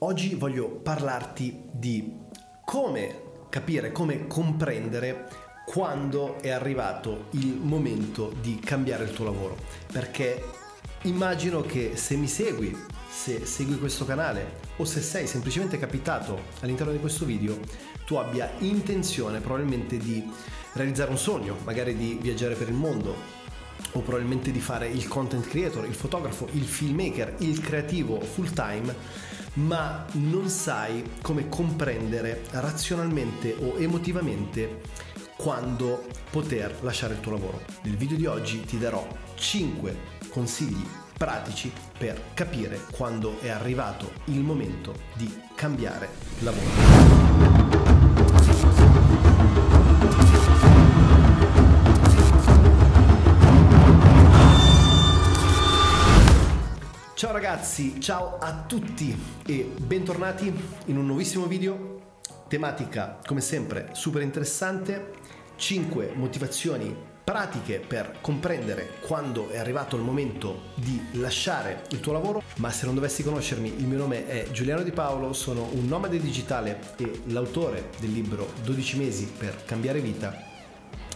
Oggi voglio parlarti di come capire, come comprendere quando è arrivato il momento di cambiare il tuo lavoro. Perché immagino che se mi segui, se segui questo canale o se sei semplicemente capitato all'interno di questo video, tu abbia intenzione probabilmente di realizzare un sogno, magari di viaggiare per il mondo, o probabilmente di fare il content creator, il fotografo, il filmmaker, il creativo full time, ma non sai come comprendere razionalmente o emotivamente quando poter lasciare il tuo lavoro. Nel video di oggi ti darò 5 consigli pratici per capire quando è arrivato il momento di cambiare lavoro. Ciao ragazzi, ciao a tutti e bentornati in un nuovissimo video. Tematica come sempre super interessante, 5 motivazioni pratiche per comprendere quando è arrivato il momento di lasciare il tuo lavoro. Ma se non dovessi conoscermi, il mio nome è Giuliano Di Paolo, sono un nomade digitale e l'autore del libro 12 mesi per cambiare vita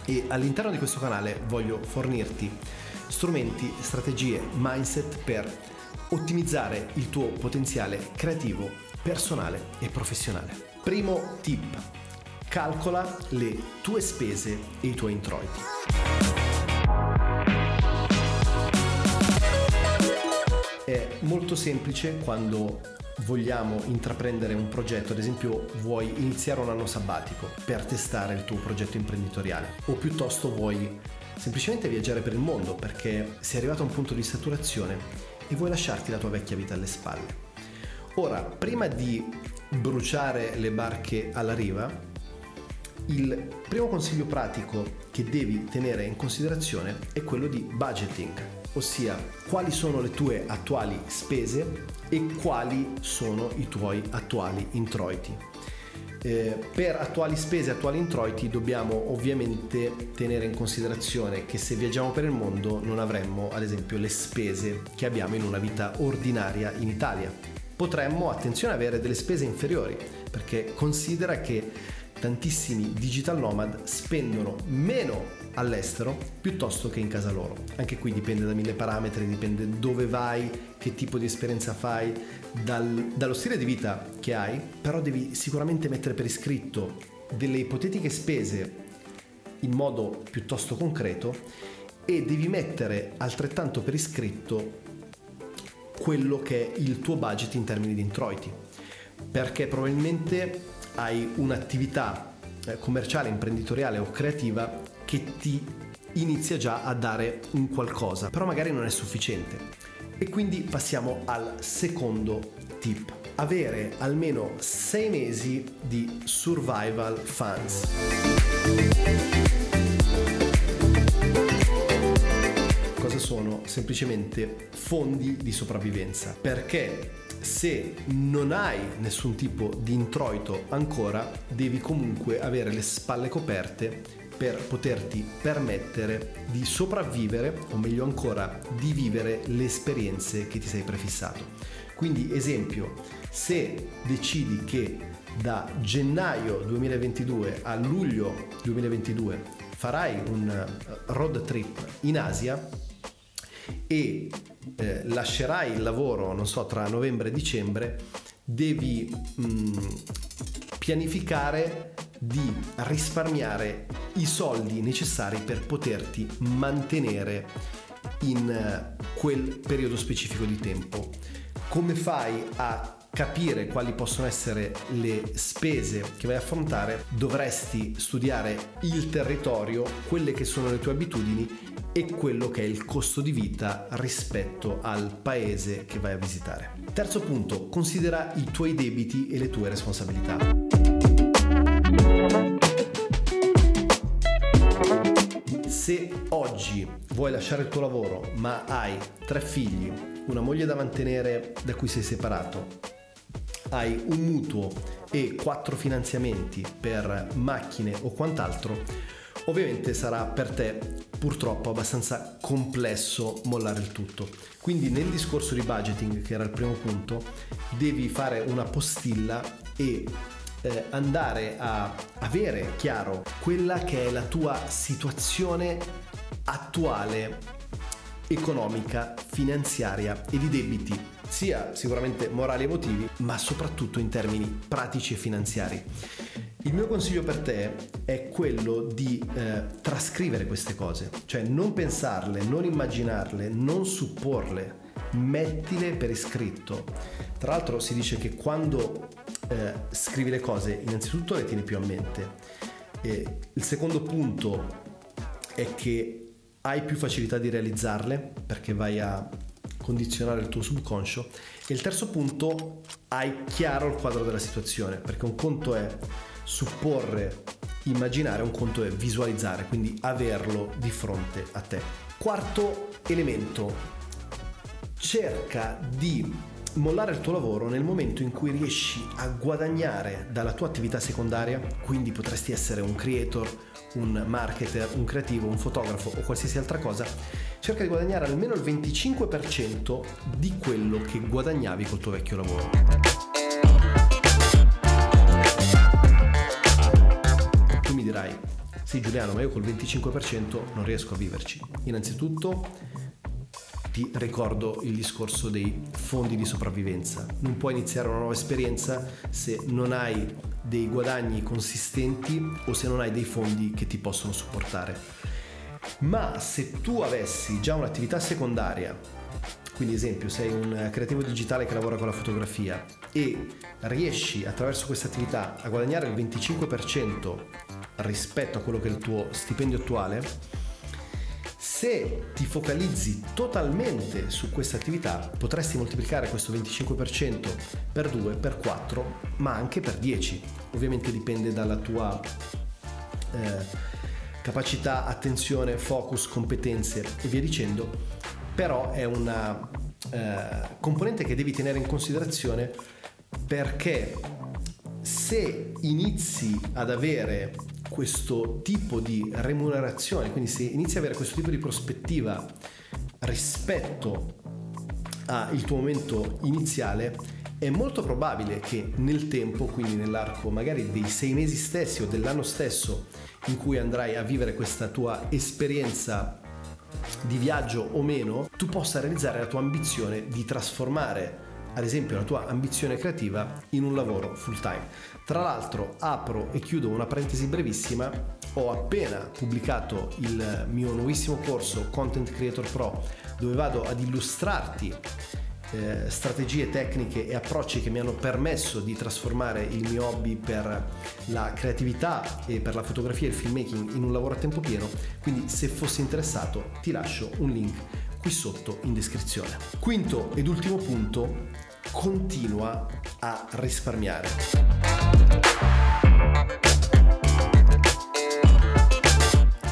e all'interno di questo canale voglio fornirti strumenti, strategie, mindset per ottimizzare il tuo potenziale creativo, personale e professionale. Primo tip, calcola le tue spese e i tuoi introiti. È molto semplice quando vogliamo intraprendere un progetto, ad esempio vuoi iniziare un anno sabbatico per testare il tuo progetto imprenditoriale o piuttosto vuoi semplicemente viaggiare per il mondo perché sei arrivato a un punto di saturazione e vuoi lasciarti la tua vecchia vita alle spalle. Ora, prima di bruciare le barche alla riva, il primo consiglio pratico che devi tenere in considerazione è quello di budgeting, ossia quali sono le tue attuali spese e quali sono i tuoi attuali introiti. Eh, per attuali spese e attuali introiti dobbiamo ovviamente tenere in considerazione che se viaggiamo per il mondo non avremmo ad esempio le spese che abbiamo in una vita ordinaria in Italia. Potremmo, attenzione, avere delle spese inferiori perché considera che tantissimi digital nomad spendono meno all'estero piuttosto che in casa loro. Anche qui dipende da mille parametri, dipende dove vai, che tipo di esperienza fai, dal, dallo stile di vita che hai, però devi sicuramente mettere per iscritto delle ipotetiche spese in modo piuttosto concreto e devi mettere altrettanto per iscritto quello che è il tuo budget in termini di introiti perché probabilmente hai un'attività eh, commerciale, imprenditoriale o creativa che ti inizia già a dare un qualcosa, però magari non è sufficiente. E quindi passiamo al secondo tip. Avere almeno 6 mesi di survival funds. Cosa sono? Semplicemente fondi di sopravvivenza. Perché se non hai nessun tipo di introito ancora, devi comunque avere le spalle coperte per poterti permettere di sopravvivere o meglio ancora di vivere le esperienze che ti sei prefissato. Quindi esempio, se decidi che da gennaio 2022 a luglio 2022 farai un eh, road trip in Asia e eh, lascerai il lavoro, non so, tra novembre e dicembre, devi mh, mm, pianificare di risparmiare i soldi necessari per poterti mantenere in eh, quel periodo specifico di tempo. Come fai a capire quali possono essere le spese che vai a affrontare, dovresti studiare il territorio, quelle che sono le tue abitudini e quello che è il costo di vita rispetto al paese che vai a visitare. Terzo punto, considera i tuoi debiti e le tue responsabilità. Se oggi vuoi lasciare il tuo lavoro ma hai tre figli, una moglie da mantenere da cui sei separato, hai un mutuo e quattro finanziamenti per macchine o quant'altro, ovviamente sarà per te purtroppo abbastanza complesso mollare il tutto. Quindi nel discorso di budgeting, che era il primo punto, devi fare una postilla e eh, andare a avere chiaro quella che è la tua situazione attuale economica, finanziaria e di debiti, sia sicuramente morali e emotivi, ma soprattutto in termini pratici e finanziari. Il mio consiglio per te è quello di eh, trascrivere queste cose, cioè non pensarle, non immaginarle, non supporle, mettile per iscritto. Tra l'altro si dice che quando eh, scrivi le cose innanzitutto le tieni più a mente. E il secondo punto è che hai più facilità di realizzarle perché vai a condizionare il tuo subconscio e il terzo punto hai chiaro il quadro della situazione perché un conto è supporre immaginare un conto è visualizzare quindi averlo di fronte a te quarto elemento cerca di mollare il tuo lavoro nel momento in cui riesci a guadagnare dalla tua attività secondaria quindi potresti essere un creator un marketer, un creativo, un fotografo o qualsiasi altra cosa, cerca di guadagnare almeno il 25% di quello che guadagnavi col tuo vecchio lavoro. Tu mi dirai, sì Giuliano, ma io col 25% non riesco a viverci. Innanzitutto ti ricordo il discorso dei fondi di sopravvivenza. Non puoi iniziare una nuova esperienza se non hai dei guadagni consistenti o se non hai dei fondi che ti possono supportare. Ma se tu avessi già un'attività secondaria, quindi esempio sei un creativo digitale che lavora con la fotografia e riesci attraverso questa attività a guadagnare il 25% rispetto a quello che è il tuo stipendio attuale, se ti focalizzi totalmente su questa attività, potresti moltiplicare questo 25% per 2, per 4, ma anche per 10. Ovviamente dipende dalla tua eh, capacità, attenzione, focus, competenze e via dicendo, però è una eh, componente che devi tenere in considerazione perché se inizi ad avere questo tipo di remunerazione, quindi se inizi ad avere questo tipo di prospettiva rispetto al tuo momento iniziale, è molto probabile che nel tempo, quindi nell'arco magari dei sei mesi stessi o dell'anno stesso in cui andrai a vivere questa tua esperienza di viaggio o meno, tu possa realizzare la tua ambizione di trasformare ad esempio la tua ambizione creativa in un lavoro full time. Tra l'altro apro e chiudo una parentesi brevissima, ho appena pubblicato il mio nuovissimo corso Content Creator Pro dove vado ad illustrarti eh, strategie, tecniche e approcci che mi hanno permesso di trasformare il mio hobby per la creatività e per la fotografia e il filmmaking in un lavoro a tempo pieno. Quindi se fossi interessato ti lascio un link qui sotto in descrizione. Quinto ed ultimo punto, continua a risparmiare.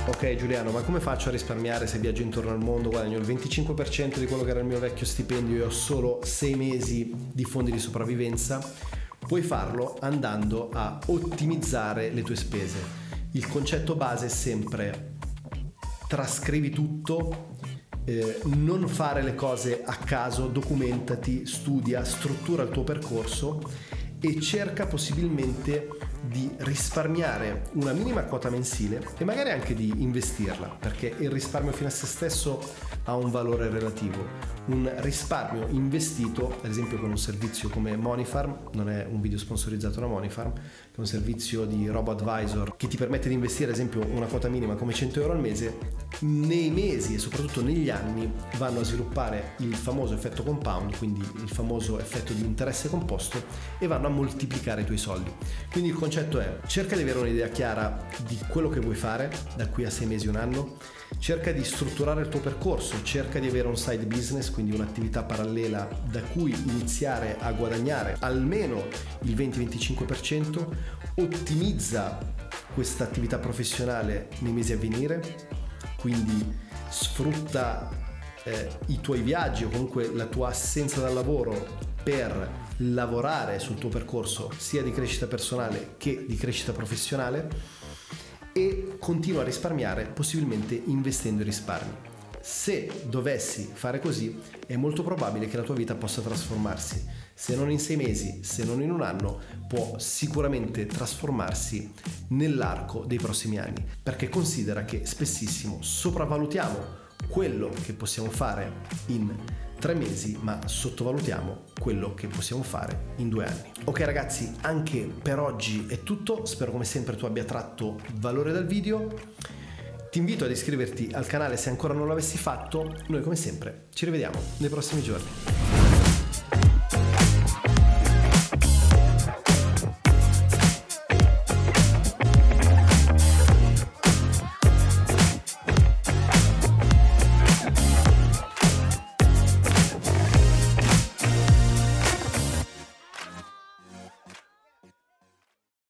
Ok Giuliano, ma come faccio a risparmiare se viaggio intorno al mondo, guadagno il 25% di quello che era il mio vecchio stipendio e ho solo 6 mesi di fondi di sopravvivenza? Puoi farlo andando a ottimizzare le tue spese. Il concetto base è sempre trascrivi tutto eh, non fare le cose a caso, documentati, studia, struttura il tuo percorso e cerca possibilmente di risparmiare una minima quota mensile e magari anche di investirla, perché il risparmio fino a se stesso ha un valore relativo. Un risparmio investito, ad esempio con un servizio come Moneyfarm, non è un video sponsorizzato da Moneyfarm, che è un servizio di robo advisor che ti permette di investire ad esempio una quota minima come 100 euro al mese, nei mesi e soprattutto negli anni vanno a sviluppare il famoso effetto compound, quindi il famoso effetto di interesse composto e vanno a moltiplicare i tuoi soldi. Quindi il concetto è cerca di avere un'idea chiara di quello che vuoi fare da qui a sei mesi, un anno, cerca di strutturare il tuo percorso, cerca di avere un side business, quindi un'attività parallela da cui iniziare a guadagnare almeno il 20-25%, ottimizza questa attività professionale nei mesi a venire, quindi sfrutta eh, i tuoi viaggi o comunque la tua assenza dal lavoro per lavorare sul tuo percorso sia di crescita personale che di crescita professionale e continua a risparmiare possibilmente investendo i risparmi. Se dovessi fare così, è molto probabile che la tua vita possa trasformarsi. Se non in sei mesi, se non in un anno, può sicuramente trasformarsi nell'arco dei prossimi anni. Perché considera che spessissimo sopravvalutiamo quello che possiamo fare in tre mesi, ma sottovalutiamo quello che possiamo fare in due anni. Ok ragazzi, anche per oggi è tutto. Spero come sempre tu abbia tratto valore dal video. Ti invito ad iscriverti al canale se ancora non l'avessi fatto. Noi come sempre ci rivediamo nei prossimi giorni.